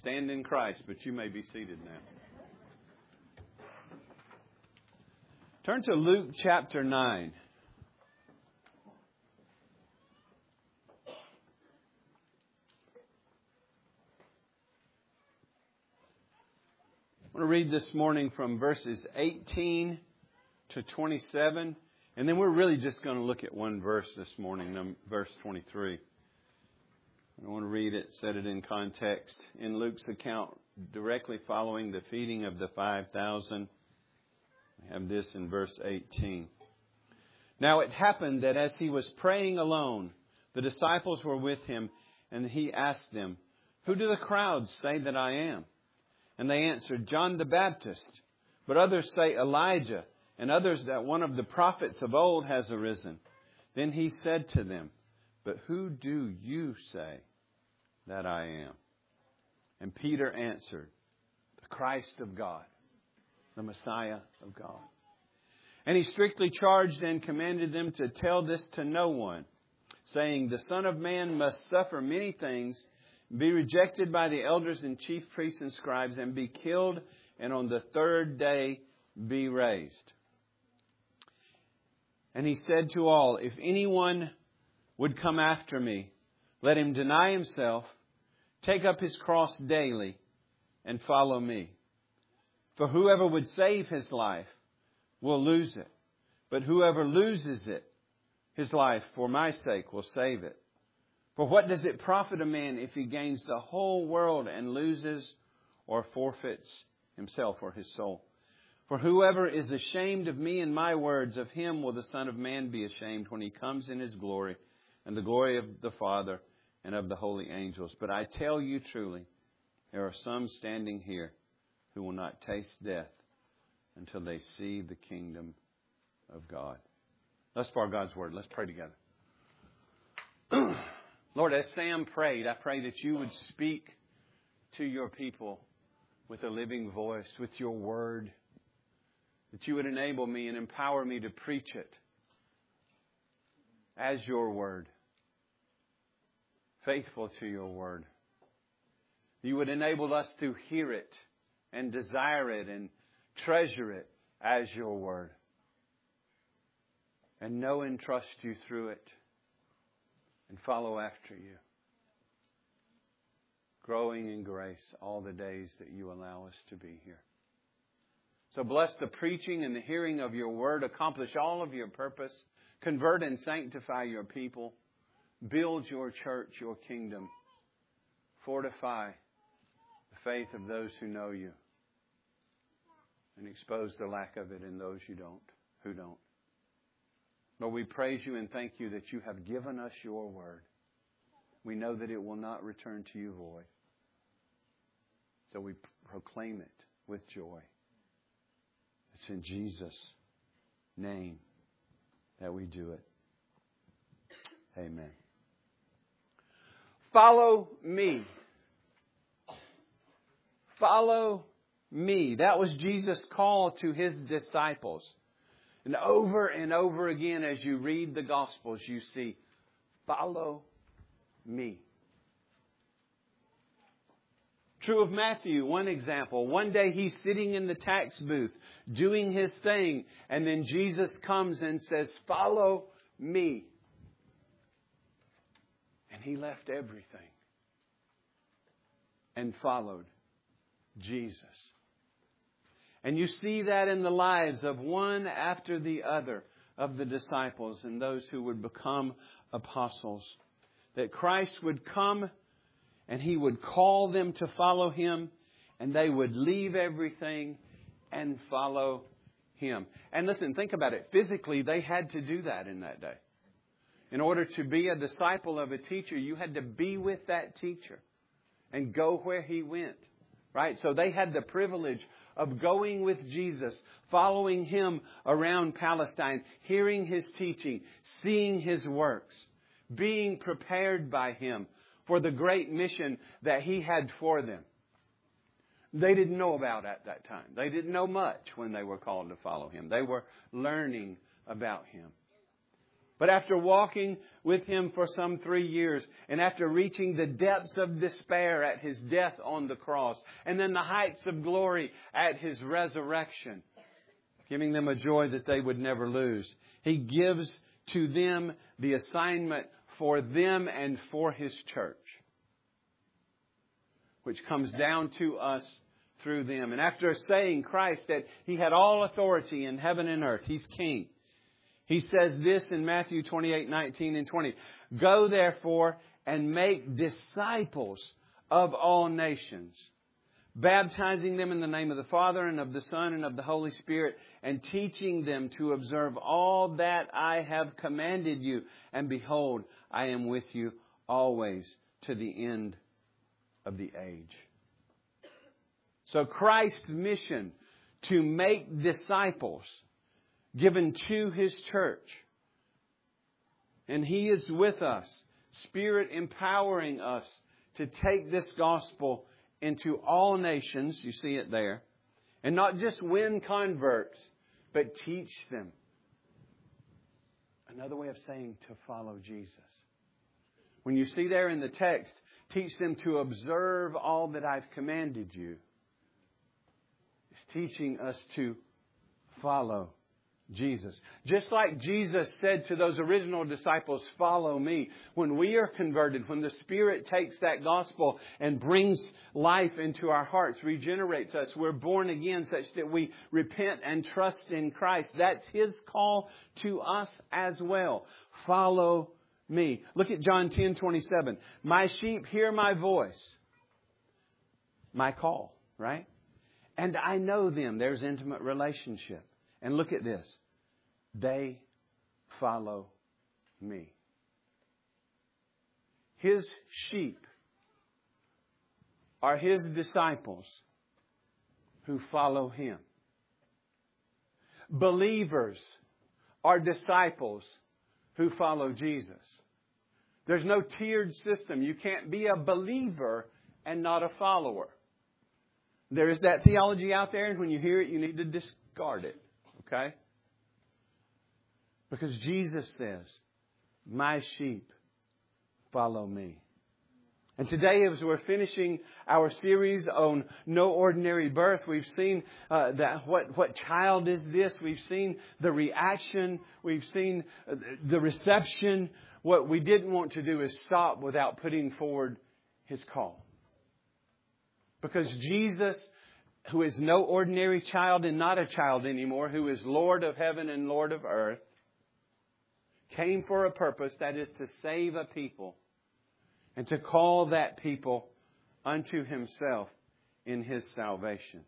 stand in Christ, but you may be seated now. Turn to Luke chapter 9. I want to read this morning from verses 18 to 27, and then we're really just going to look at one verse this morning, verse 23. I want to read it, set it in context. In Luke's account, directly following the feeding of the 5,000, we have this in verse 18. Now it happened that as he was praying alone, the disciples were with him, and he asked them, Who do the crowds say that I am? And they answered, John the Baptist. But others say Elijah, and others that one of the prophets of old has arisen. Then he said to them, But who do you say that I am? And Peter answered, The Christ of God, the Messiah of God. And he strictly charged and commanded them to tell this to no one, saying, The Son of Man must suffer many things be rejected by the elders and chief priests and scribes, and be killed, and on the third day be raised. And he said to all, If anyone would come after me, let him deny himself, take up his cross daily, and follow me. For whoever would save his life will lose it, but whoever loses it, his life for my sake will save it. For what does it profit a man if he gains the whole world and loses or forfeits himself or his soul? For whoever is ashamed of me and my words, of him will the Son of Man be ashamed when he comes in his glory and the glory of the Father and of the holy angels. But I tell you truly, there are some standing here who will not taste death until they see the kingdom of God. Let's for God's word. Let's pray together. Lord, as Sam prayed, I pray that you would speak to your people with a living voice, with your word, that you would enable me and empower me to preach it as your word, faithful to your word. You would enable us to hear it and desire it and treasure it as your word and know and trust you through it and follow after you. Growing in grace all the days that you allow us to be here. So bless the preaching and the hearing of your word. Accomplish all of your purpose. Convert and sanctify your people. Build your church, your kingdom. Fortify the faith of those who know you. And expose the lack of it in those you don't, who don't. Lord, we praise you and thank you that you have given us your word. We know that it will not return to you void. So we proclaim it with joy. It's in Jesus' name that we do it. Amen. Follow me. Follow me. That was Jesus' call to his disciples. And over and over again, as you read the Gospels, you see, follow me. True of Matthew, one example. One day he's sitting in the tax booth doing his thing, and then Jesus comes and says, Follow me. And he left everything and followed Jesus. And you see that in the lives of one after the other of the disciples and those who would become apostles. That Christ would come and he would call them to follow him and they would leave everything and follow him. And listen, think about it. Physically, they had to do that in that day. In order to be a disciple of a teacher, you had to be with that teacher and go where he went. Right? So they had the privilege of going with Jesus, following him around Palestine, hearing his teaching, seeing his works, being prepared by him for the great mission that he had for them. They didn't know about at that time. They didn't know much when they were called to follow him. They were learning about him. But after walking with him for some three years, and after reaching the depths of despair at his death on the cross, and then the heights of glory at his resurrection, giving them a joy that they would never lose, he gives to them the assignment for them and for his church, which comes down to us through them. And after saying Christ that he had all authority in heaven and earth, he's king. He says this in Matthew 28, 19 and 20. Go therefore and make disciples of all nations, baptizing them in the name of the Father and of the Son and of the Holy Spirit, and teaching them to observe all that I have commanded you. And behold, I am with you always to the end of the age. So Christ's mission to make disciples given to His church. And He is with us, Spirit empowering us to take this gospel into all nations. You see it there. And not just win converts, but teach them. Another way of saying to follow Jesus. When you see there in the text, teach them to observe all that I've commanded you. It's teaching us to follow Jesus. Just like Jesus said to those original disciples, follow me. When we are converted, when the Spirit takes that gospel and brings life into our hearts, regenerates us, we're born again such that we repent and trust in Christ. That's His call to us as well. Follow me. Look at John 10, 27. My sheep hear my voice. My call, right? And I know them. There's intimate relationship. And look at this. They follow me. His sheep are his disciples who follow him. Believers are disciples who follow Jesus. There's no tiered system. You can't be a believer and not a follower. There is that theology out there, and when you hear it, you need to discard it. Okay? Because Jesus says, My sheep follow me. And today, as we're finishing our series on no ordinary birth, we've seen uh, that what what child is this? We've seen the reaction. We've seen uh, the reception. What we didn't want to do is stop without putting forward His call, because Jesus who is no ordinary child and not a child anymore, who is Lord of heaven and Lord of earth, came for a purpose that is to save a people and to call that people unto himself in his salvation.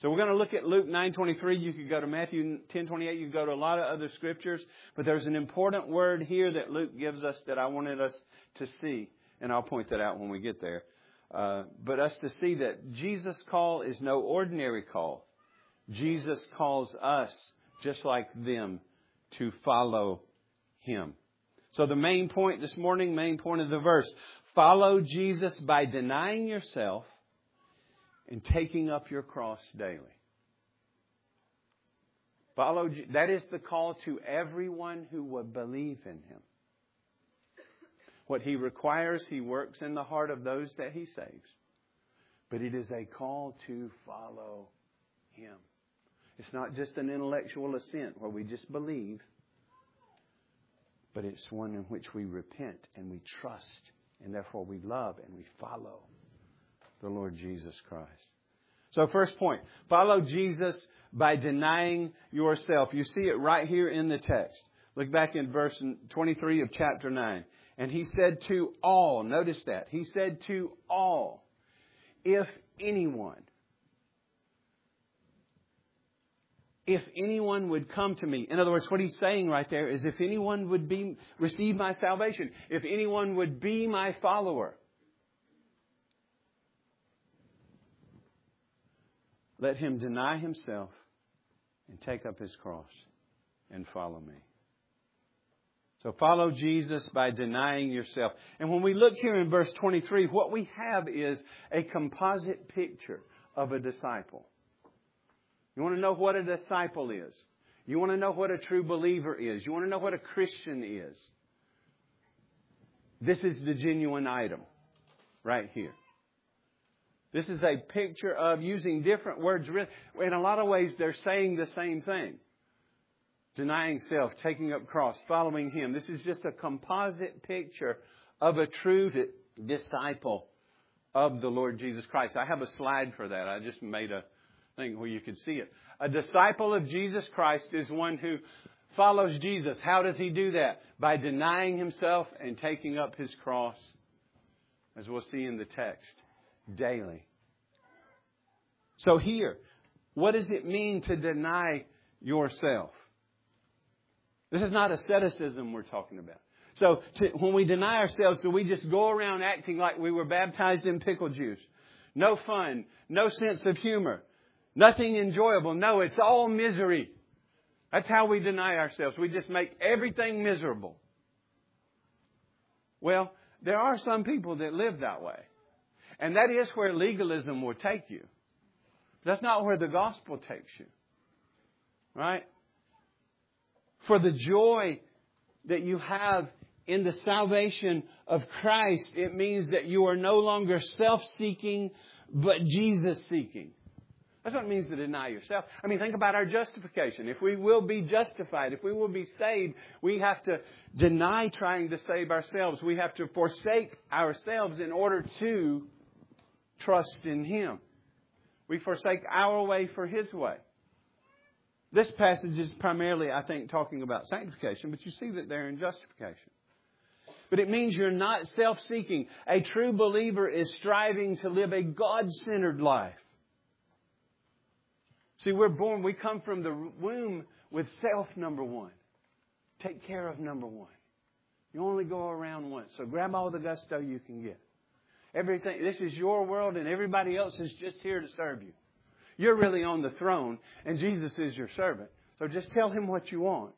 So we're going to look at Luke 9:23. You could go to Matthew 10:28. You could go to a lot of other scriptures, but there's an important word here that Luke gives us that I wanted us to see, and I'll point that out when we get there. Uh, but us to see that Jesus' call is no ordinary call. Jesus calls us, just like them, to follow Him. So the main point this morning, main point of the verse, follow Jesus by denying yourself and taking up your cross daily. Follow, that is the call to everyone who would believe in Him. What He requires, He works in the heart of those that He saves. But it is a call to follow Him. It's not just an intellectual assent where we just believe, but it's one in which we repent and we trust, and therefore we love and we follow the Lord Jesus Christ. So, first point follow Jesus by denying yourself. You see it right here in the text. Look back in verse 23 of chapter 9. And he said to all, notice that, he said to all, if anyone, if anyone would come to me. In other words, what he's saying right there is if anyone would be, receive my salvation, if anyone would be my follower, let him deny himself and take up his cross and follow me. So follow Jesus by denying yourself. And when we look here in verse 23, what we have is a composite picture of a disciple. You want to know what a disciple is? You want to know what a true believer is. You want to know what a Christian is. This is the genuine item right here. This is a picture of using different words. In a lot of ways, they're saying the same thing. Denying self, taking up cross, following Him. This is just a composite picture of a true disciple of the Lord Jesus Christ. I have a slide for that. I just made a thing where you could see it. A disciple of Jesus Christ is one who follows Jesus. How does he do that? By denying himself and taking up his cross, as we'll see in the text, daily. So here, what does it mean to deny yourself? This is not asceticism we're talking about. So to, when we deny ourselves, do we just go around acting like we were baptized in pickle juice? No fun, no sense of humor, nothing enjoyable. No, it's all misery. That's how we deny ourselves. We just make everything miserable. Well, there are some people that live that way. And that is where legalism will take you. That's not where the gospel takes you. Right? For the joy that you have in the salvation of Christ, it means that you are no longer self-seeking, but Jesus-seeking. That's what it means to deny yourself. I mean, think about our justification. If we will be justified, if we will be saved, we have to deny trying to save ourselves. We have to forsake ourselves in order to trust in Him. We forsake our way for His way. This passage is primarily, I think, talking about sanctification, but you see that they're in justification but it means you're not self seeking. A true believer is striving to live a God centered life. See, we're born, we come from the womb with self, number one. Take care of number one. You only go around once, so grab all the gusto you can get. Everything, this is your world, and everybody else is just here to serve you. You're really on the throne, and Jesus is your servant. So just tell him what you want.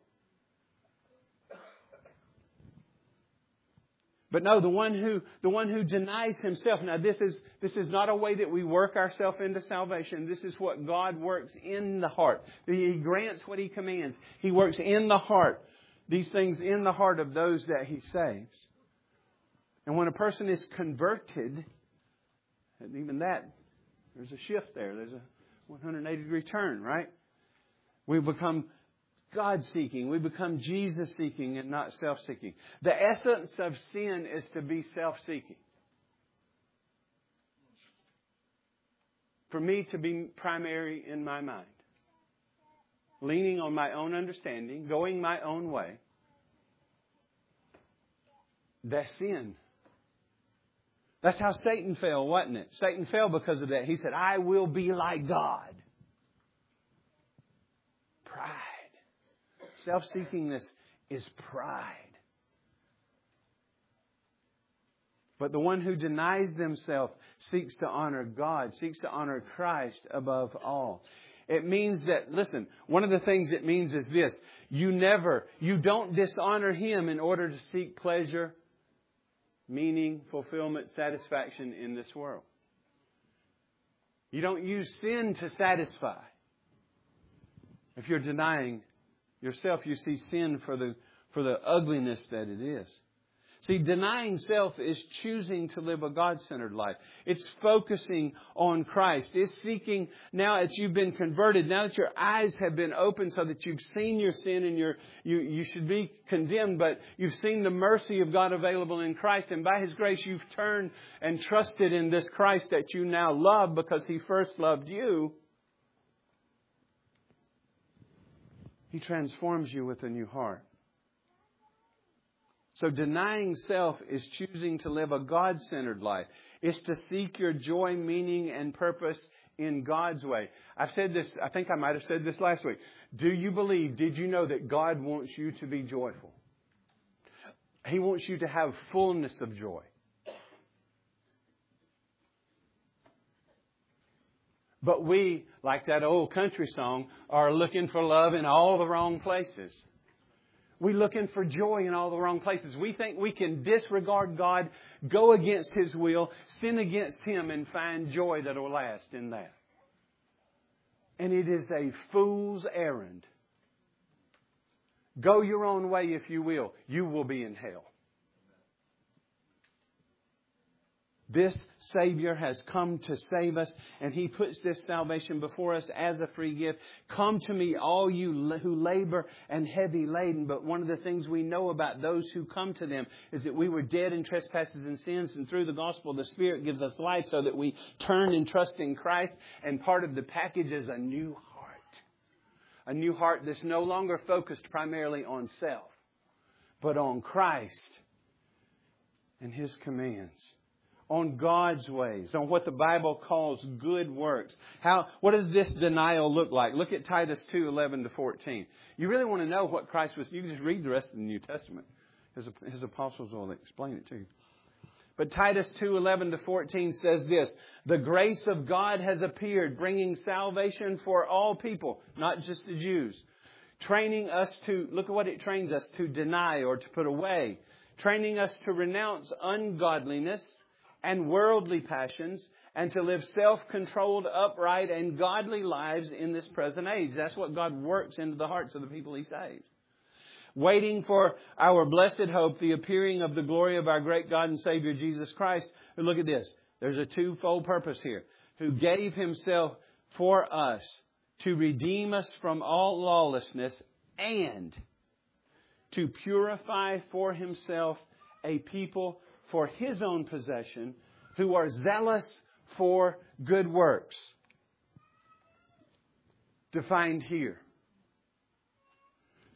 But no, the one who, the one who denies himself. Now this is, this is not a way that we work ourselves into salvation. This is what God works in the heart. He grants what He commands. He works in the heart. These things in the heart of those that He saves. And when a person is converted, and even that, there's a shift there. There's a 180 degree turn, right? We become God seeking. We become Jesus seeking and not self seeking. The essence of sin is to be self seeking. For me to be primary in my mind, leaning on my own understanding, going my own way. That's sin. That's how Satan fell, wasn't it? Satan fell because of that. He said, I will be like God. Pride. Self seekingness is pride. But the one who denies themselves seeks to honor God, seeks to honor Christ above all. It means that, listen, one of the things it means is this. You never, you don't dishonor Him in order to seek pleasure, meaning, fulfillment, satisfaction in this world. You don't use sin to satisfy. If you're denying yourself, you see sin for the, for the ugliness that it is. See, denying self is choosing to live a God centered life. It's focusing on Christ. It's seeking, now that you've been converted, now that your eyes have been opened so that you've seen your sin and you you should be condemned, but you've seen the mercy of God available in Christ, and by His grace you've turned and trusted in this Christ that you now love because He first loved you. He transforms you with a new heart. So denying self is choosing to live a God centered life. It's to seek your joy, meaning, and purpose in God's way. I've said this, I think I might have said this last week. Do you believe, did you know that God wants you to be joyful? He wants you to have fullness of joy. But we, like that old country song, are looking for love in all the wrong places. We're looking for joy in all the wrong places. We think we can disregard God, go against His will, sin against Him, and find joy that will last in that. And it is a fool's errand. Go your own way if you will. You will be in hell. This Savior has come to save us, and He puts this salvation before us as a free gift. Come to me, all you who labor and heavy laden. But one of the things we know about those who come to them is that we were dead in trespasses and sins, and through the gospel, the Spirit gives us life so that we turn and trust in Christ. And part of the package is a new heart. A new heart that's no longer focused primarily on self, but on Christ and His commands on God's ways, on what the Bible calls good works. How, what does this denial look like? Look at Titus 2, 11 to 14. You really want to know what Christ was, you can just read the rest of the New Testament. His, his apostles will explain it to you. But Titus 2, 11 to 14 says this, the grace of God has appeared, bringing salvation for all people, not just the Jews. Training us to, look at what it trains us, to deny or to put away. Training us to renounce ungodliness and worldly passions and to live self-controlled, upright, and godly lives in this present age. That's what God works into the hearts of the people He saves. Waiting for our blessed hope, the appearing of the glory of our great God and Savior Jesus Christ. But look at this. There's a twofold purpose here. Who gave Himself for us to redeem us from all lawlessness and to purify for Himself a people for his own possession who are zealous for good works. Defined here.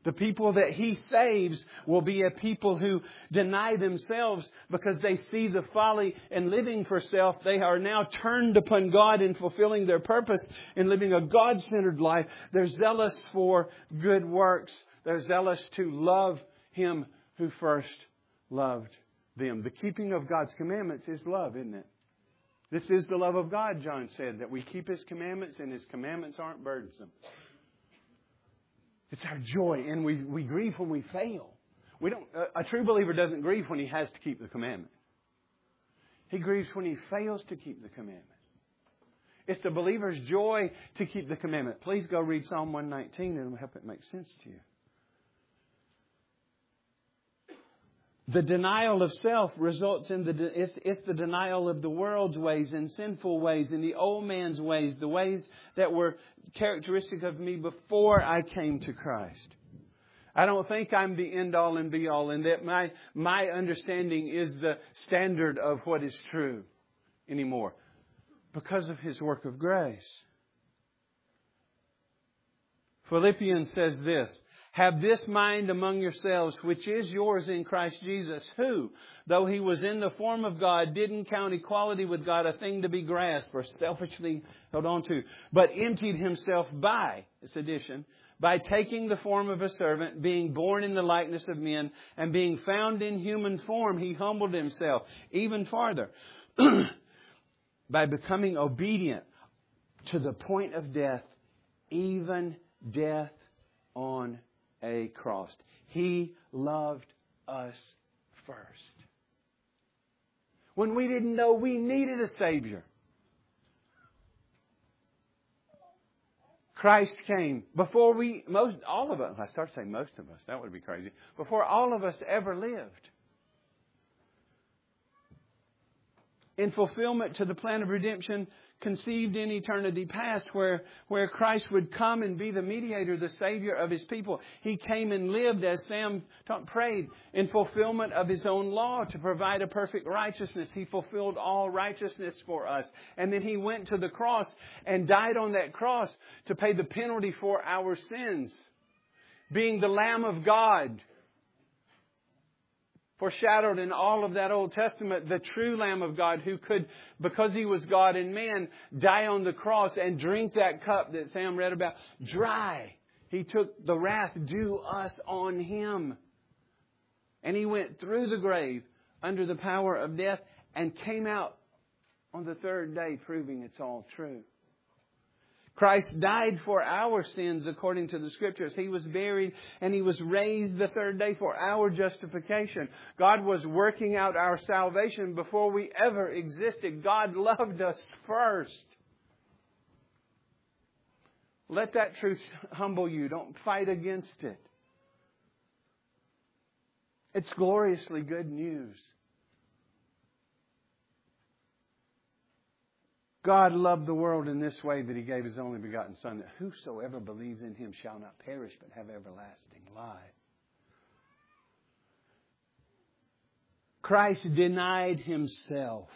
The people that he saves will be a people who deny themselves because they see the folly in living for self. They are now turned upon God in fulfilling their purpose in living a God centered life. They're zealous for good works. They're zealous to love him who first loved them. The keeping of God's commandments is love, isn't it? This is the love of God, John said, that we keep His commandments and His commandments aren't burdensome. It's our joy, and we, we grieve when we fail. We don't, a, a true believer doesn't grieve when he has to keep the commandment. He grieves when he fails to keep the commandment. It's the believer's joy to keep the commandment. Please go read Psalm 119 and it'll help it make sense to you. The denial of self results in the, it's, it's, the denial of the world's ways and sinful ways and the old man's ways, the ways that were characteristic of me before I came to Christ. I don't think I'm the end all and be all and that my, my understanding is the standard of what is true anymore because of His work of grace. Philippians says this, have this mind among yourselves, which is yours in Christ Jesus, who, though he was in the form of God, didn't count equality with God a thing to be grasped or selfishly held on to, but emptied himself by, this addition, by taking the form of a servant, being born in the likeness of men, and being found in human form, he humbled himself even farther by becoming obedient to the point of death, even death on a cross. He loved us first. When we didn't know we needed a Savior. Christ came before we, most, all of us, I start saying most of us, that would be crazy, before all of us ever lived. in fulfillment to the plan of redemption conceived in eternity past where, where Christ would come and be the mediator, the Savior of His people. He came and lived as Sam taught, prayed in fulfillment of His own law to provide a perfect righteousness. He fulfilled all righteousness for us. And then He went to the cross and died on that cross to pay the penalty for our sins. Being the Lamb of God foreshadowed in all of that Old Testament, the true Lamb of God who could, because he was God and man, die on the cross and drink that cup that Sam read about dry. He took the wrath due us on him. And he went through the grave under the power of death and came out on the third day proving it's all true. Christ died for our sins according to the scriptures. He was buried and he was raised the third day for our justification. God was working out our salvation before we ever existed. God loved us first. Let that truth humble you. Don't fight against it. It's gloriously good news. God loved the world in this way that he gave his only begotten Son, that whosoever believes in him shall not perish but have everlasting life. Christ denied himself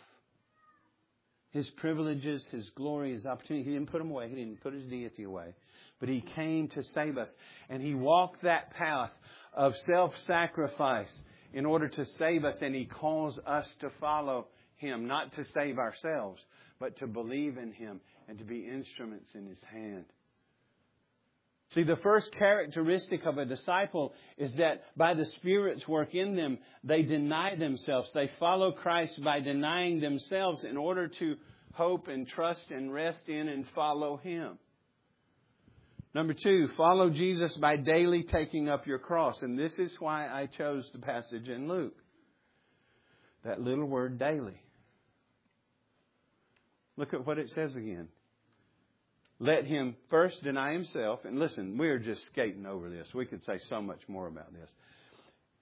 his privileges, his glory, his opportunity. He didn't put them away. He didn't put his deity away. But he came to save us. And he walked that path of self sacrifice in order to save us. And he calls us to follow him, not to save ourselves, but to believe in him and to be instruments in his hand. See, the first characteristic of a disciple is that by the Spirit's work in them, they deny themselves. They follow Christ by denying themselves in order to hope and trust and rest in and follow Him. Number two, follow Jesus by daily taking up your cross. And this is why I chose the passage in Luke. That little word daily. Look at what it says again. Let him first deny himself. And listen, we're just skating over this. We could say so much more about this.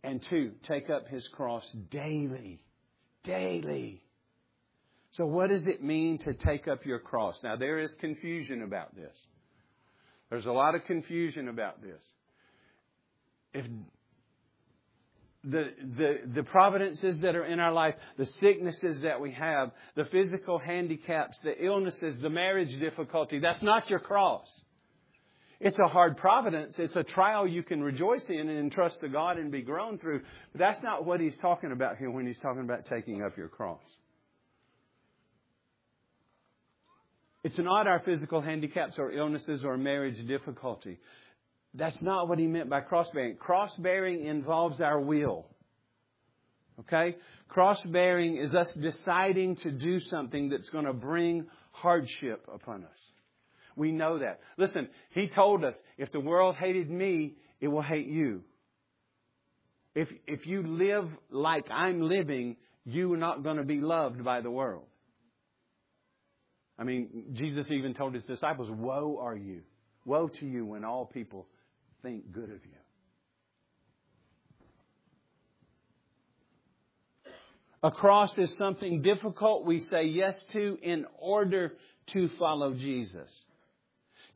And two, take up his cross daily. Daily. So, what does it mean to take up your cross? Now, there is confusion about this. There's a lot of confusion about this. If the, the, the providences that are in our life, the sicknesses that we have, the physical handicaps, the illnesses, the marriage difficulty, that's not your cross. It's a hard providence. It's a trial you can rejoice in and entrust to God and be grown through. But that's not what he's talking about here when he's talking about taking up your cross. It's not our physical handicaps or illnesses or marriage difficulty. That's not what he meant by cross bearing. Cross bearing involves our will. Okay? Cross bearing is us deciding to do something that's going to bring hardship upon us. We know that. Listen, he told us if the world hated me, it will hate you. If, if you live like I'm living, you are not going to be loved by the world. I mean, Jesus even told his disciples, Woe are you. Woe to you when all people think good of you. A cross is something difficult we say yes to in order to follow Jesus.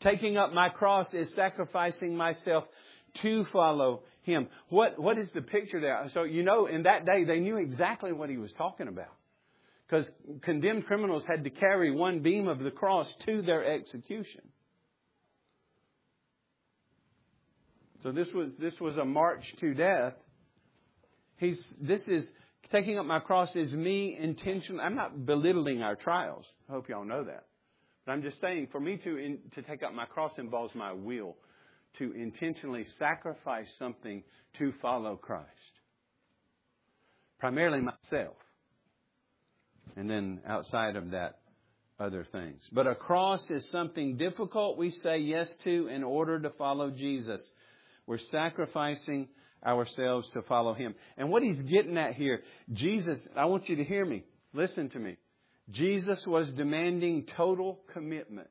Taking up my cross is sacrificing myself to follow Him. What, what is the picture there? So, you know, in that day, they knew exactly what He was talking about. Because condemned criminals had to carry one beam of the cross to their execution. So this was, this was a march to death. He's, this is, taking up my cross is me intentionally, I'm not belittling our trials. I hope y'all know that. But I'm just saying, for me to, in, to take up my cross involves my will to intentionally sacrifice something to follow Christ. Primarily myself. And then outside of that, other things. But a cross is something difficult we say yes to in order to follow Jesus. We're sacrificing ourselves to follow Him. And what He's getting at here, Jesus, I want you to hear me. Listen to me. Jesus was demanding total commitment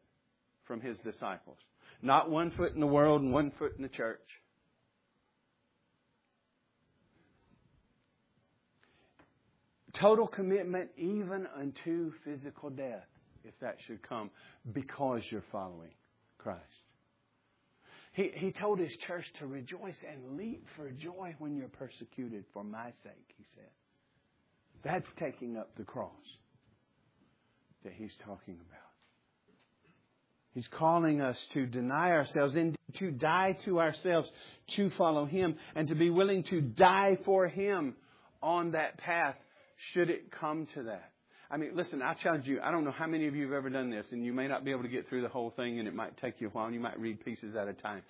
from His disciples. Not one foot in the world and one foot in the church. Total commitment even unto physical death, if that should come, because you're following Christ. He, he told his church to rejoice and leap for joy when you're persecuted for my sake, he said. That's taking up the cross that he's talking about. He's calling us to deny ourselves and to die to ourselves to follow him and to be willing to die for him on that path should it come to that. I mean, listen, I challenge you. I don't know how many of you have ever done this, and you may not be able to get through the whole thing, and it might take you a while, and you might read pieces at a time.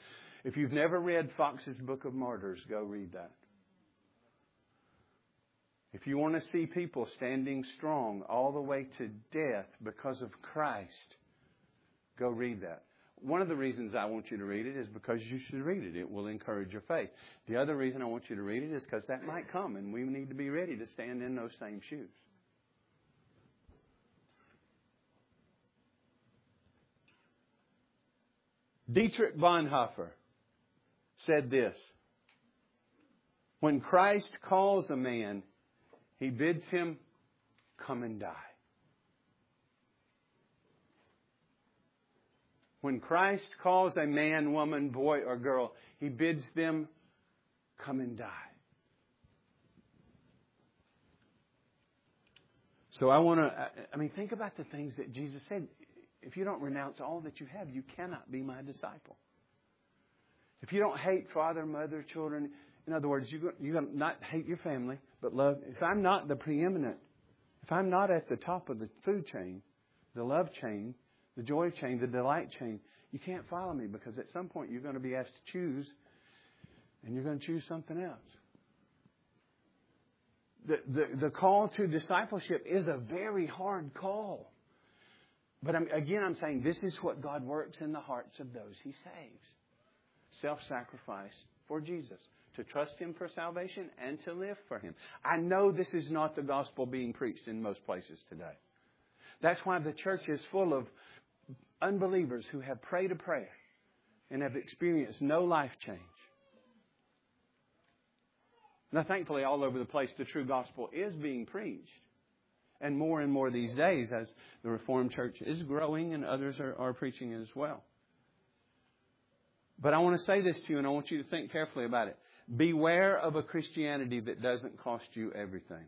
If you've never read Foxe's Book of Martyrs, go read that. If you want to see people standing strong all the way to death because of Christ, go read that. One of the reasons I want you to read it is because you should read it. It will encourage your faith. The other reason I want you to read it is because that might come, and we need to be ready to stand in those same shoes. Dietrich Bonhoeffer said this. When Christ calls a man, he bids him come and die. When Christ calls a man, woman, boy, or girl, he bids them come and die. So I want to, I mean, think about the things that Jesus said. If you don't renounce all that you have, you cannot be my disciple. If you don't hate father, mother, children, in other words, you you not hate your family, but love. If I'm not the preeminent, if I'm not at the top of the food chain, the love chain, the joy chain, the delight chain, you can't follow me because at some point you're going to be asked to choose, and you're going to choose something else. The, the, the call to discipleship is a very hard call. But I'm, again, I'm saying this is what God works in the hearts of those He saves self sacrifice for Jesus, to trust Him for salvation and to live for Him. I know this is not the gospel being preached in most places today. That's why the church is full of unbelievers who have prayed a prayer and have experienced no life change. Now, thankfully, all over the place, the true gospel is being preached. And more and more these days, as the Reformed Church is growing and others are, are preaching as well. But I want to say this to you, and I want you to think carefully about it. Beware of a Christianity that doesn't cost you everything.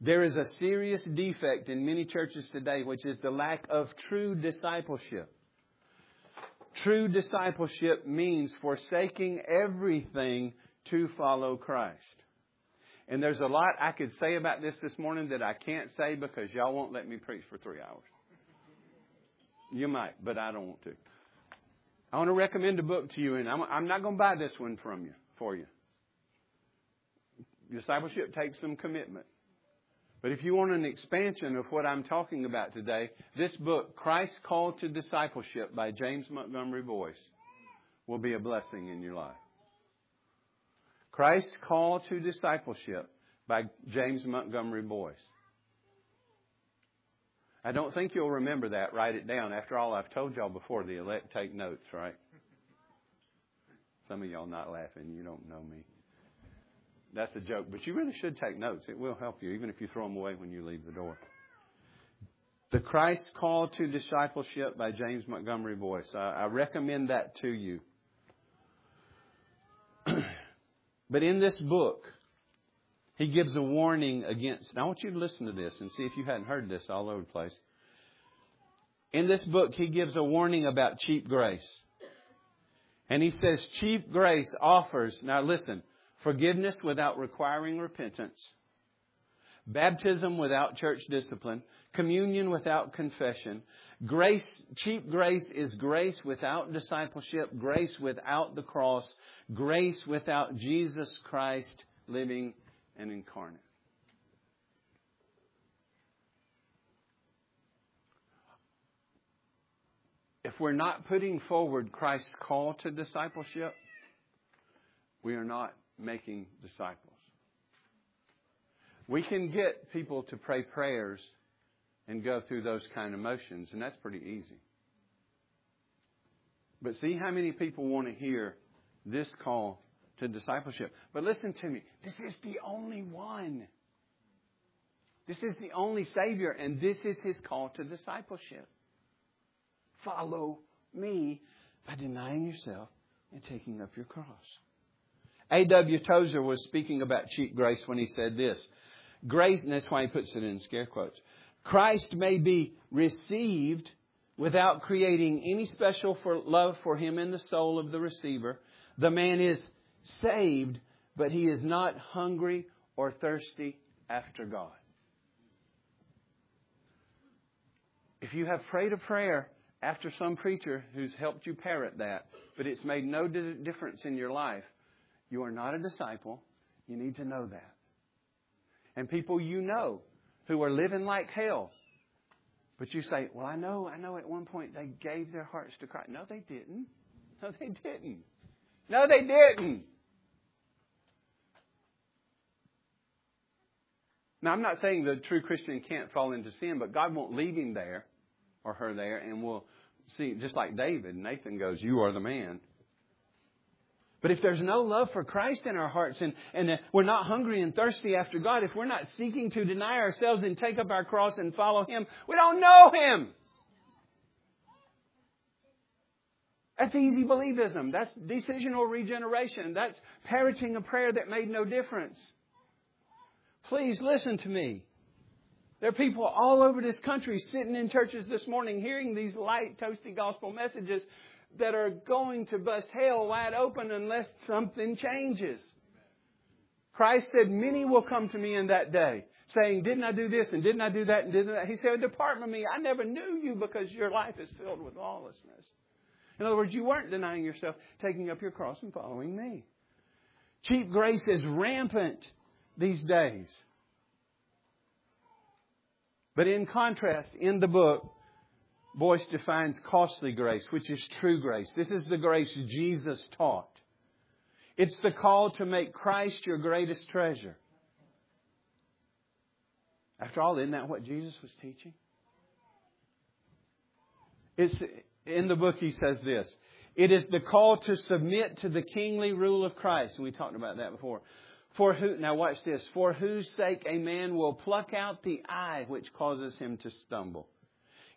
There is a serious defect in many churches today, which is the lack of true discipleship. True discipleship means forsaking everything to follow Christ. And there's a lot I could say about this this morning that I can't say because y'all won't let me preach for three hours. You might, but I don't want to. I want to recommend a book to you, and I'm, I'm not going to buy this one from you for you. Discipleship takes some commitment. But if you want an expansion of what I'm talking about today, this book, Christ's Call to Discipleship by James Montgomery Boice, will be a blessing in your life. Christ's Call to Discipleship by James Montgomery Boice. I don't think you'll remember that. Write it down. After all, I've told y'all before the elect take notes, right? Some of y'all not laughing. You don't know me. That's a joke, but you really should take notes. It will help you, even if you throw them away when you leave the door. The Christ Call to Discipleship by James Montgomery Boice. I, I recommend that to you. but in this book, he gives a warning against. I want you to listen to this and see if you hadn't heard this all over the place. In this book, he gives a warning about cheap grace. And he says cheap grace offers, now listen, forgiveness without requiring repentance, baptism without church discipline, communion without confession. Grace, cheap grace is grace without discipleship, grace without the cross, grace without Jesus Christ living and incarnate. If we're not putting forward Christ's call to discipleship, we are not making disciples. We can get people to pray prayers and go through those kind of motions, and that's pretty easy. But see how many people want to hear this call to discipleship. But listen to me, this is the only one. This is the only Savior, and this is His call to discipleship. Follow me by denying yourself and taking up your cross. A.W. Tozer was speaking about cheap grace when he said this. Grace, and that's why he puts it in scare quotes. Christ may be received without creating any special for love for him in the soul of the receiver. The man is saved, but he is not hungry or thirsty after God. If you have prayed a prayer after some preacher who's helped you parrot that, but it's made no difference in your life, you are not a disciple. You need to know that. And people you know who are living like hell. But you say, well, I know, I know at one point they gave their hearts to Christ. No, they didn't. No, they didn't. No, they didn't. Now, I'm not saying the true Christian can't fall into sin, but God won't leave him there or her there and we'll see, just like David, Nathan goes, You are the man. But if there's no love for Christ in our hearts and, and we're not hungry and thirsty after God, if we're not seeking to deny ourselves and take up our cross and follow Him, we don't know Him. That's easy believism. That's decisional regeneration. That's parroting a prayer that made no difference. Please listen to me. There are people all over this country sitting in churches this morning hearing these light, toasty gospel messages that are going to bust hell wide open unless something changes. Christ said, Many will come to me in that day, saying, Didn't I do this and didn't I do that and didn't I? He said, Depart from me. I never knew you because your life is filled with lawlessness. In other words, you weren't denying yourself, taking up your cross and following me. Cheap grace is rampant these days. But in contrast, in the book, Boice defines costly grace, which is true grace. This is the grace Jesus taught. It's the call to make Christ your greatest treasure. After all, isn't that what Jesus was teaching? It's, in the book, he says this It is the call to submit to the kingly rule of Christ. And we talked about that before. For who, now watch this. For whose sake a man will pluck out the eye which causes him to stumble.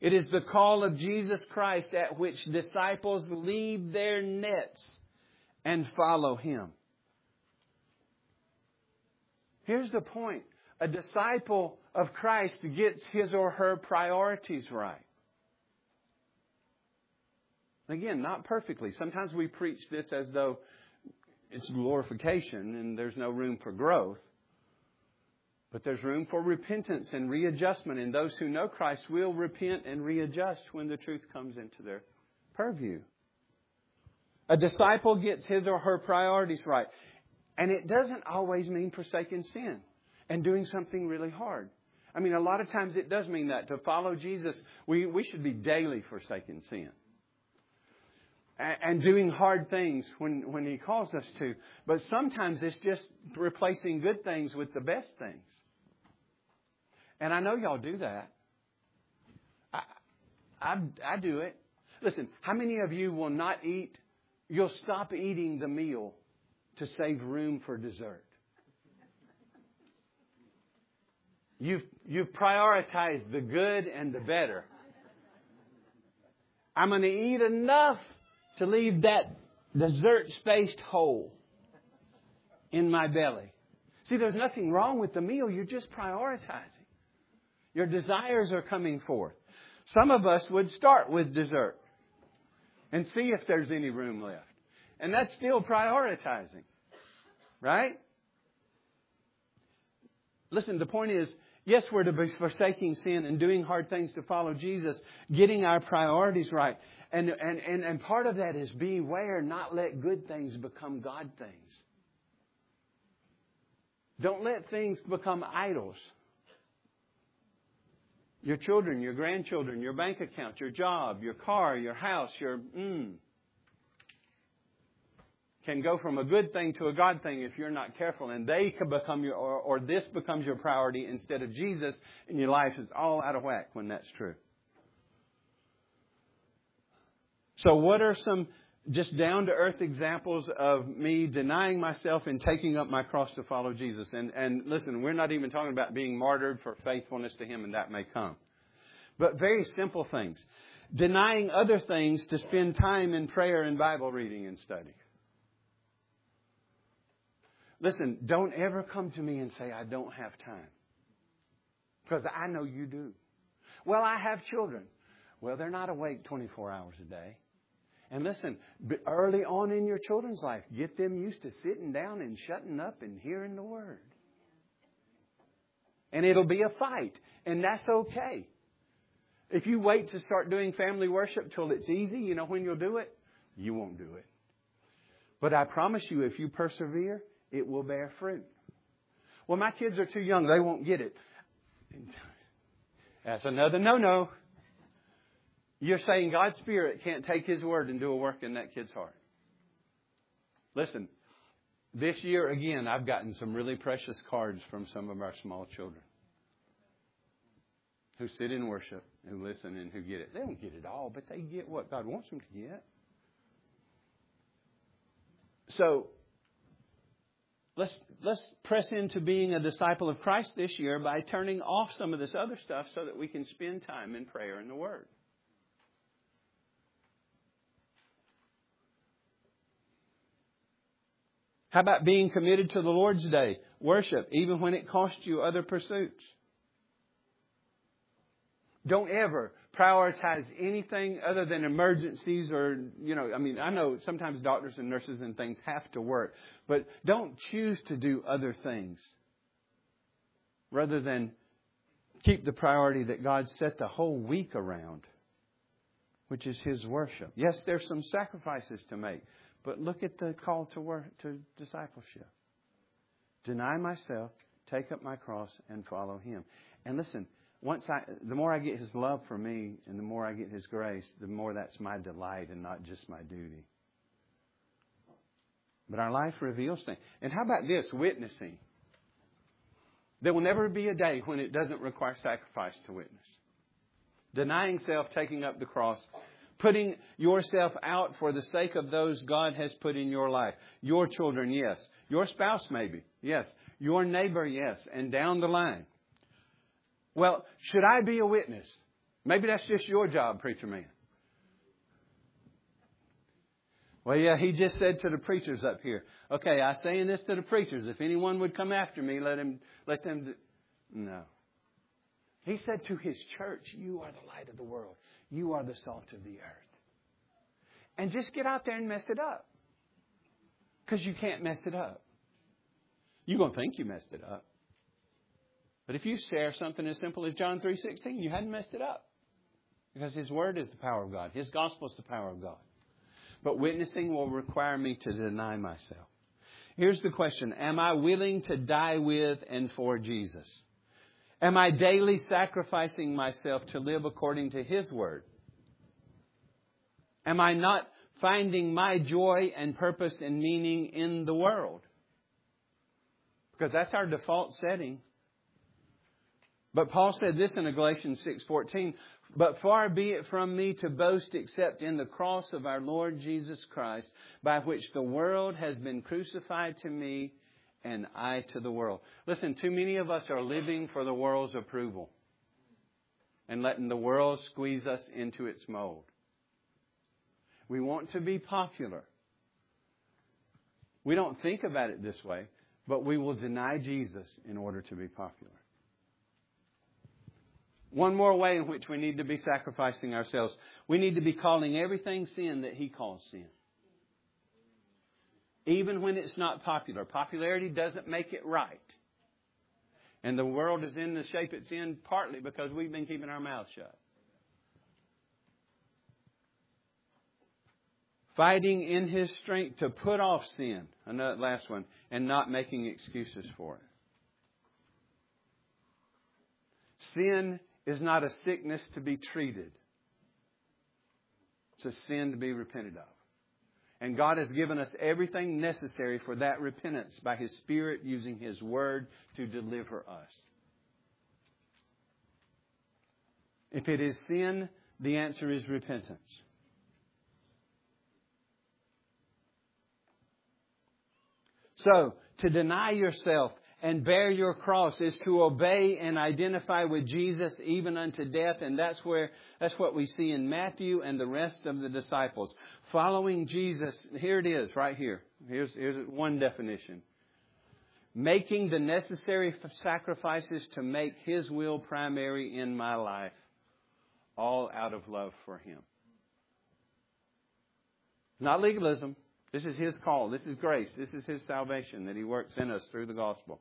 It is the call of Jesus Christ at which disciples leave their nets and follow him. Here's the point. A disciple of Christ gets his or her priorities right. Again, not perfectly. Sometimes we preach this as though it's glorification and there's no room for growth. But there's room for repentance and readjustment, and those who know Christ will repent and readjust when the truth comes into their purview. A disciple gets his or her priorities right. And it doesn't always mean forsaking sin and doing something really hard. I mean, a lot of times it does mean that. To follow Jesus, we, we should be daily forsaking sin and doing hard things when, when He calls us to. But sometimes it's just replacing good things with the best things. And I know y'all do that. I, I, I do it. Listen, how many of you will not eat, you'll stop eating the meal to save room for dessert? You've, you've prioritized the good and the better. I'm going to eat enough to leave that dessert spaced hole in my belly. See, there's nothing wrong with the meal. You're just prioritizing. Your desires are coming forth. Some of us would start with dessert and see if there's any room left. And that's still prioritizing. Right? Listen, the point is, yes, we're to be forsaking sin and doing hard things to follow Jesus, getting our priorities right. And, and, and, and part of that is beware, not let good things become God things. Don't let things become idols. Your children, your grandchildren, your bank account, your job, your car, your house, your mm, can go from a good thing to a God thing if you're not careful, and they can become your, or, or this becomes your priority instead of Jesus, and your life is all out of whack when that's true. So, what are some just down to earth examples of me denying myself and taking up my cross to follow Jesus? And, and listen, we're not even talking about being martyred for faithfulness to Him, and that may come. But very simple things. Denying other things to spend time in prayer and Bible reading and study. Listen, don't ever come to me and say, I don't have time. Because I know you do. Well, I have children. Well, they're not awake 24 hours a day. And listen, early on in your children's life, get them used to sitting down and shutting up and hearing the Word. And it'll be a fight, and that's okay. If you wait to start doing family worship till it's easy, you know when you'll do it? You won't do it. But I promise you, if you persevere, it will bear fruit. Well, my kids are too young, they won't get it. That's another no no. You're saying God's Spirit can't take His word and do a work in that kid's heart. Listen, this year again, I've gotten some really precious cards from some of our small children. who sit in worship, who listen, and who get it. They don't get it all, but they get what God wants them to get. So let's let's press into being a disciple of Christ this year by turning off some of this other stuff so that we can spend time in prayer and the Word. How about being committed to the Lord's Day, worship, even when it costs you other pursuits? Don't ever prioritize anything other than emergencies or, you know, I mean, I know sometimes doctors and nurses and things have to work, but don't choose to do other things rather than keep the priority that God set the whole week around, which is His worship. Yes, there's some sacrifices to make, but look at the call to work, to discipleship. Deny myself, take up my cross, and follow Him. And listen, once I, the more I get His love for me, and the more I get His grace, the more that's my delight and not just my duty. But our life reveals things. And how about this witnessing? There will never be a day when it doesn't require sacrifice to witness. Denying self, taking up the cross, putting yourself out for the sake of those God has put in your life. Your children, yes. Your spouse, maybe, yes. Your neighbor, yes. And down the line. Well, should I be a witness? Maybe that's just your job, preacher man. Well, yeah, he just said to the preachers up here, okay, I'm saying this to the preachers. If anyone would come after me, let him, let them do. No. He said to his church, you are the light of the world. You are the salt of the earth. And just get out there and mess it up. Because you can't mess it up. You're going to think you messed it up. But if you share something as simple as John 3.16, you hadn't messed it up. Because His Word is the power of God. His gospel is the power of God. But witnessing will require me to deny myself. Here's the question Am I willing to die with and for Jesus? Am I daily sacrificing myself to live according to His Word? Am I not finding my joy and purpose and meaning in the world? Because that's our default setting. But Paul said this in Galatians 6:14, but far be it from me to boast except in the cross of our Lord Jesus Christ, by which the world has been crucified to me and I to the world. Listen, too many of us are living for the world's approval and letting the world squeeze us into its mold. We want to be popular. We don't think about it this way, but we will deny Jesus in order to be popular. One more way in which we need to be sacrificing ourselves. We need to be calling everything sin that He calls sin. Even when it's not popular. Popularity doesn't make it right. And the world is in the shape it's in partly because we've been keeping our mouths shut. Fighting in His strength to put off sin. Another last one. And not making excuses for it. Sin is not a sickness to be treated. It's a sin to be repented of. And God has given us everything necessary for that repentance by His Spirit using His Word to deliver us. If it is sin, the answer is repentance. So, to deny yourself and bear your cross is to obey and identify with Jesus even unto death. And that's where, that's what we see in Matthew and the rest of the disciples. Following Jesus, here it is, right here. Here's, here's one definition. Making the necessary sacrifices to make His will primary in my life, all out of love for Him. Not legalism. This is His call. This is grace. This is His salvation that He works in us through the gospel.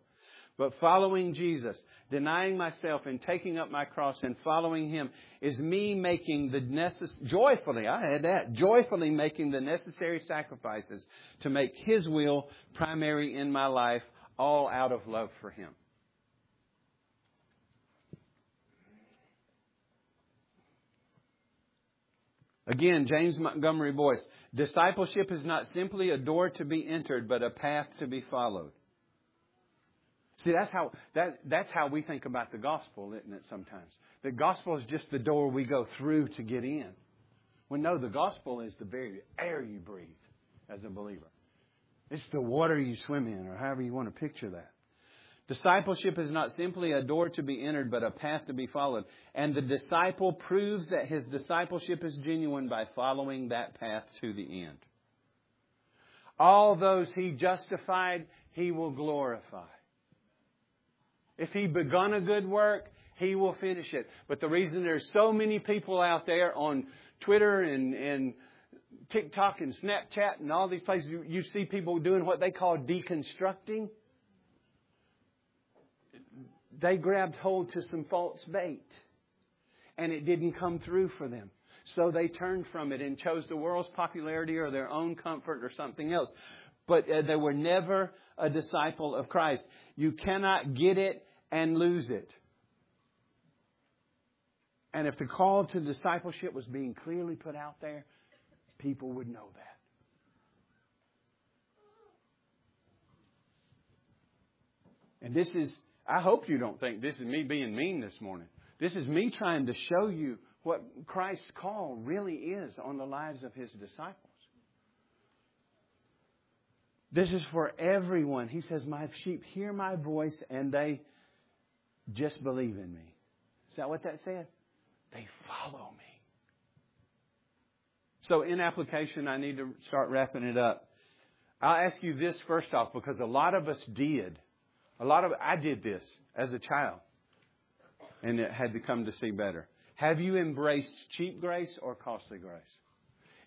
But following Jesus, denying myself and taking up my cross and following Him is me making the necessary, joyfully, I had that, joyfully making the necessary sacrifices to make His will primary in my life, all out of love for Him. Again, James Montgomery Boice. Discipleship is not simply a door to be entered, but a path to be followed. See, that's how, that, that's how we think about the gospel, isn't it, sometimes? the gospel is just the door we go through to get in. When no, the gospel is the very air you breathe as a believer. It's the water you swim in, or however you want to picture that. Discipleship is not simply a door to be entered, but a path to be followed. And the disciple proves that his discipleship is genuine by following that path to the end. All those he justified, he will glorify. If he begun a good work, he will finish it. But the reason there's so many people out there on Twitter and, and TikTok and Snapchat and all these places, you, you see people doing what they call deconstructing. They grabbed hold to some false bait and it didn't come through for them. So they turned from it and chose the world's popularity or their own comfort or something else. But uh, they were never a disciple of Christ. You cannot get it and lose it. And if the call to discipleship was being clearly put out there, people would know that. And this is, I hope you don't think this is me being mean this morning. This is me trying to show you what Christ's call really is on the lives of his disciples. This is for everyone. He says, My sheep hear my voice and they just believe in me. Is that what that said? They follow me. So, in application, I need to start wrapping it up. I'll ask you this first off because a lot of us did. A lot of I did this as a child, and it had to come to see better. Have you embraced cheap grace or costly grace?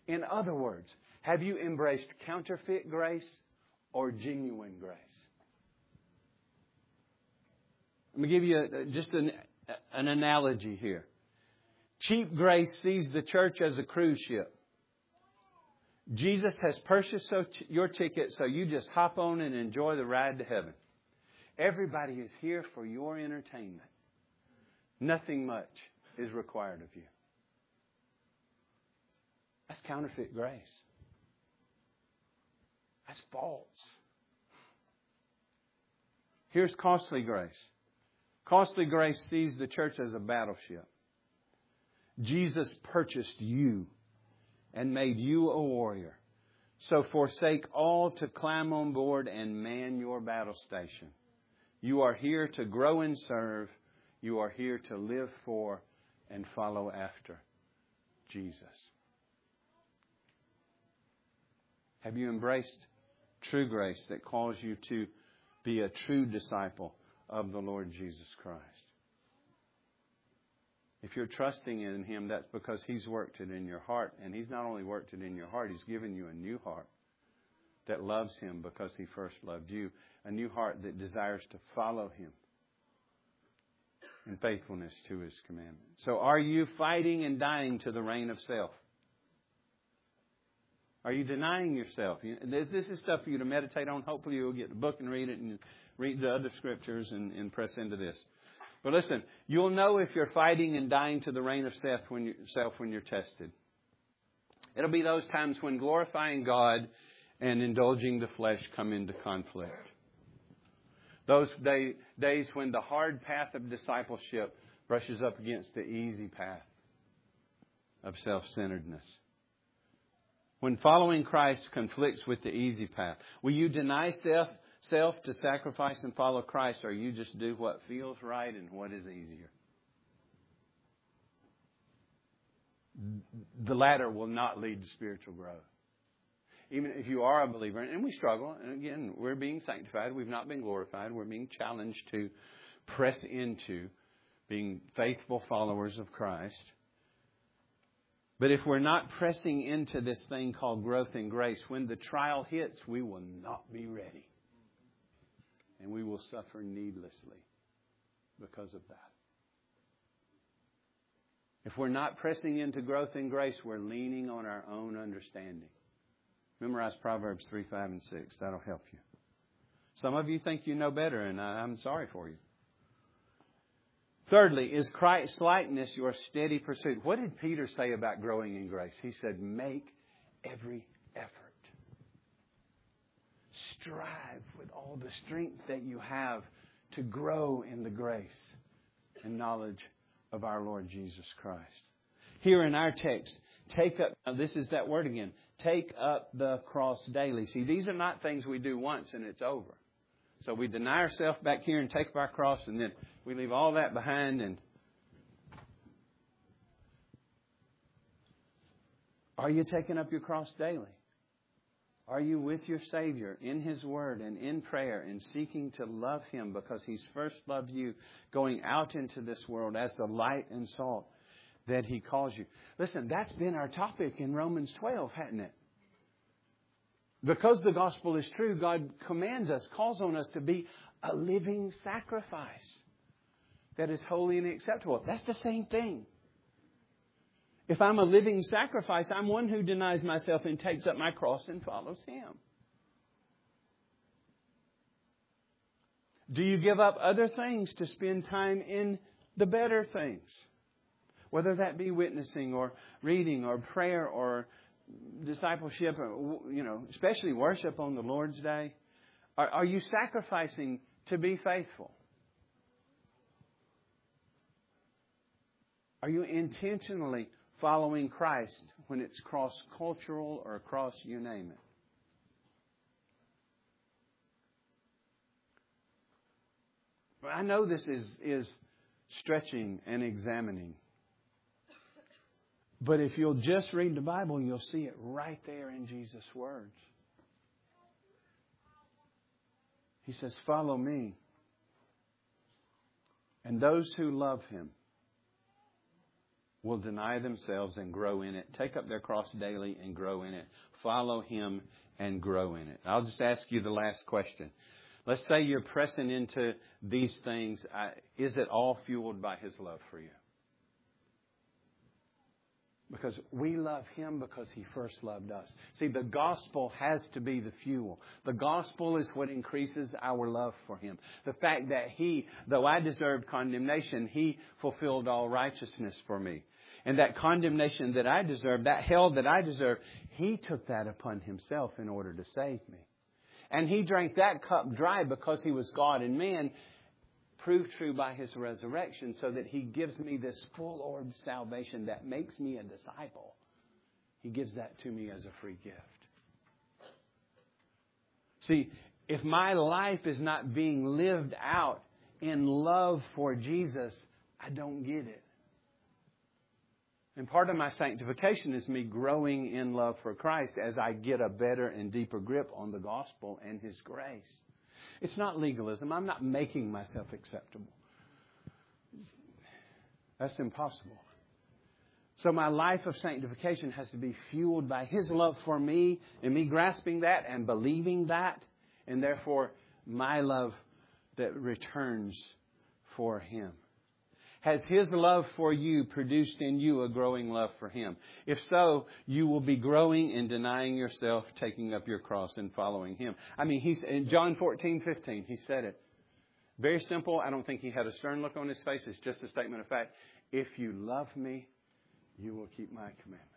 In other words, have you embraced counterfeit grace or genuine grace? Let me give you a, just an, an analogy here. Cheap grace sees the church as a cruise ship. Jesus has purchased your ticket so you just hop on and enjoy the ride to heaven. Everybody is here for your entertainment. Nothing much is required of you. That's counterfeit grace. That's false. Here's costly grace. Costly grace sees the church as a battleship. Jesus purchased you and made you a warrior. So forsake all to climb on board and man your battle station. You are here to grow and serve. You are here to live for and follow after Jesus. Have you embraced true grace that calls you to be a true disciple of the Lord Jesus Christ? If you're trusting in Him, that's because He's worked it in your heart. And He's not only worked it in your heart, He's given you a new heart that loves Him because He first loved you. A new heart that desires to follow Him in faithfulness to His commandments. So are you fighting and dying to the reign of self? Are you denying yourself? This is stuff for you to meditate on. Hopefully you'll get the book and read it and read the other scriptures and, and press into this. But listen, you'll know if you're fighting and dying to the reign of self when, you, self when you're tested. It'll be those times when glorifying God and indulging the flesh come into conflict. Those day, days when the hard path of discipleship brushes up against the easy path of self centeredness. When following Christ conflicts with the easy path, will you deny self self to sacrifice and follow Christ, or you just do what feels right and what is easier. The latter will not lead to spiritual growth. Even if you are a believer, and we struggle, and again, we're being sanctified, we've not been glorified, we're being challenged to press into being faithful followers of Christ. But if we're not pressing into this thing called growth in grace, when the trial hits, we will not be ready and we will suffer needlessly because of that. If we're not pressing into growth in grace, we're leaning on our own understanding. Memorize Proverbs 3, 5, and 6. That'll help you. Some of you think you know better, and I'm sorry for you. Thirdly, is Christ's likeness your steady pursuit? What did Peter say about growing in grace? He said, make every effort strive with all the strength that you have to grow in the grace and knowledge of our Lord Jesus Christ. Here in our text, take up, this is that word again, take up the cross daily. See, these are not things we do once and it's over. So we deny ourselves back here and take up our cross and then we leave all that behind and Are you taking up your cross daily? Are you with your Savior in His Word and in prayer and seeking to love Him because He's first loved you, going out into this world as the light and salt that He calls you? Listen, that's been our topic in Romans 12, hasn't it? Because the gospel is true, God commands us, calls on us to be a living sacrifice that is holy and acceptable. That's the same thing. If I'm a living sacrifice, I'm one who denies myself and takes up my cross and follows Him. Do you give up other things to spend time in the better things? Whether that be witnessing or reading or prayer or discipleship, or, you know, especially worship on the Lord's Day. Are, are you sacrificing to be faithful? Are you intentionally following Christ when it's cross cultural or across you name it. I know this is, is stretching and examining. But if you'll just read the Bible, you'll see it right there in Jesus' words. He says, Follow me. And those who love him will deny themselves and grow in it, take up their cross daily and grow in it, follow Him and grow in it. I'll just ask you the last question. Let's say you're pressing into these things. Is it all fueled by His love for you? Because we love Him because He first loved us. See, the gospel has to be the fuel. The gospel is what increases our love for Him. The fact that He, though I deserved condemnation, He fulfilled all righteousness for me and that condemnation that I deserve, that hell that I deserve, He took that upon Himself in order to save me. And He drank that cup dry because He was God and man, proved true by His resurrection, so that He gives me this full orb salvation that makes me a disciple. He gives that to me as a free gift. See, if my life is not being lived out in love for Jesus, I don't get it. And part of my sanctification is me growing in love for Christ as I get a better and deeper grip on the gospel and His grace. It's not legalism. I'm not making myself acceptable. That's impossible. So my life of sanctification has to be fueled by His love for me and me grasping that and believing that, and therefore my love that returns for Him. Has His love for you produced in you a growing love for Him? If so, you will be growing in denying yourself, taking up your cross, and following Him. I mean, he's in John 14, 15, He said it. Very simple. I don't think He had a stern look on His face. It's just a statement of fact. If you love me, you will keep my commandments.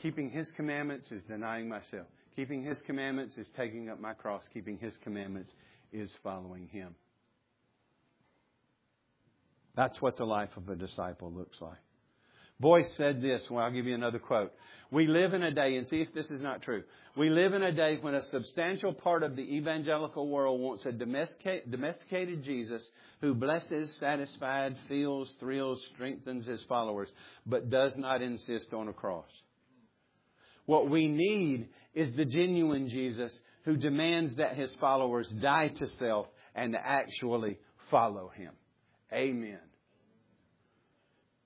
Keeping His commandments is denying myself. Keeping His commandments is taking up my cross. Keeping His commandments is following Him. That's what the life of a disciple looks like. Boice said this. Well, I'll give you another quote. We live in a day, and see if this is not true. We live in a day when a substantial part of the evangelical world wants a domesticated Jesus who blesses, satisfies, feels, thrills, strengthens his followers, but does not insist on a cross. What we need is the genuine Jesus who demands that his followers die to self and actually follow him. Amen.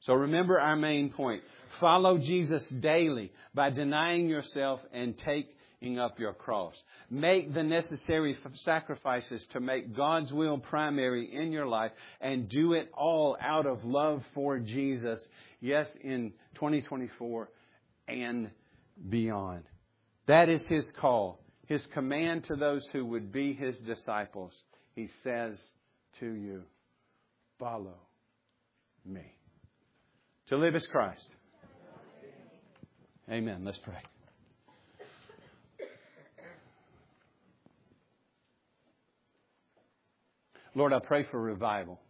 So remember our main point. Follow Jesus daily by denying yourself and taking up your cross. Make the necessary sacrifices to make God's will primary in your life and do it all out of love for Jesus. Yes, in 2024 and beyond. That is His call, His command to those who would be His disciples. He says to you, follow me. To live is Christ. Amen. Let's pray. Lord, I pray for revival.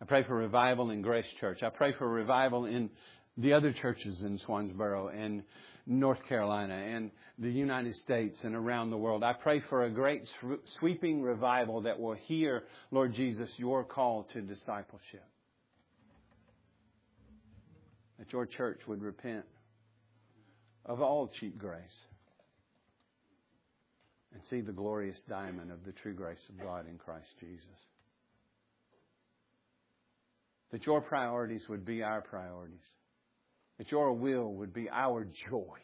I pray for revival in Grace Church. I pray for revival in the other churches in Swansboro and North Carolina and the United States and around the world. I pray for a great sweeping revival that will hear, Lord Jesus, your call to discipleship. That your church would repent of all cheap grace and see the glorious diamond of the true grace of God in Christ Jesus. That your priorities would be our priorities. That your will would be our joy.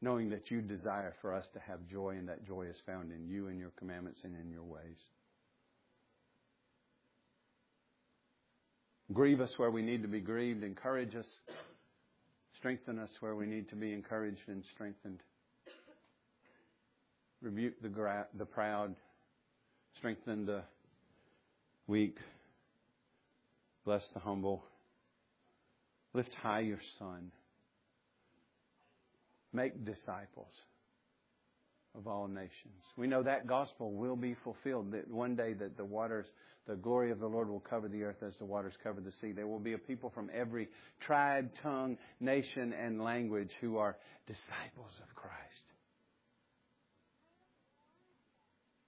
Knowing that you desire for us to have joy, and that joy is found in you and your commandments and in your ways. Grieve us where we need to be grieved. Encourage us. Strengthen us where we need to be encouraged and strengthened. Rebuke the, gra- the proud. Strengthen the weak. Bless the humble. Lift high your son. Make disciples of all nations. We know that gospel will be fulfilled. That one day that the waters, the glory of the Lord will cover the earth as the waters cover the sea. There will be a people from every tribe, tongue, nation, and language who are disciples of Christ.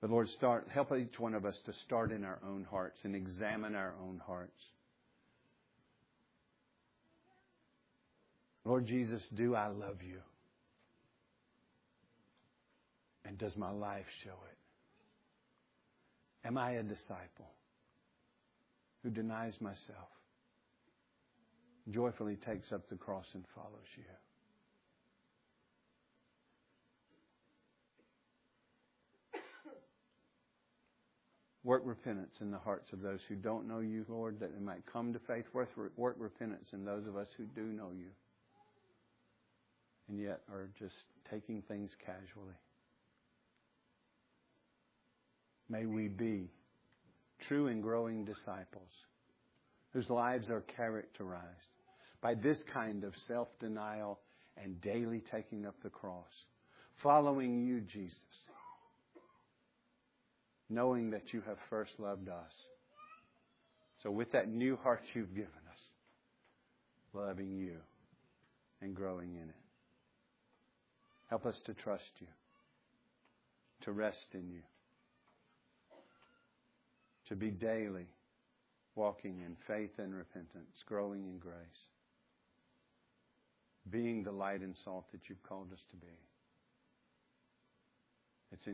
But Lord, start help each one of us to start in our own hearts and examine our own hearts. Lord Jesus, do I love you? And does my life show it? Am I a disciple who denies myself, joyfully takes up the cross and follows you? Work repentance in the hearts of those who don't know you, Lord, that they might come to faith. Work repentance in those of us who do know you and yet are just taking things casually. May we be true and growing disciples whose lives are characterized by this kind of self denial and daily taking up the cross, following you, Jesus, knowing that you have first loved us. So, with that new heart you've given us, loving you and growing in it. Help us to trust you, to rest in you, to be daily walking in faith and repentance, growing in grace, being the light and salt that you've called us to be.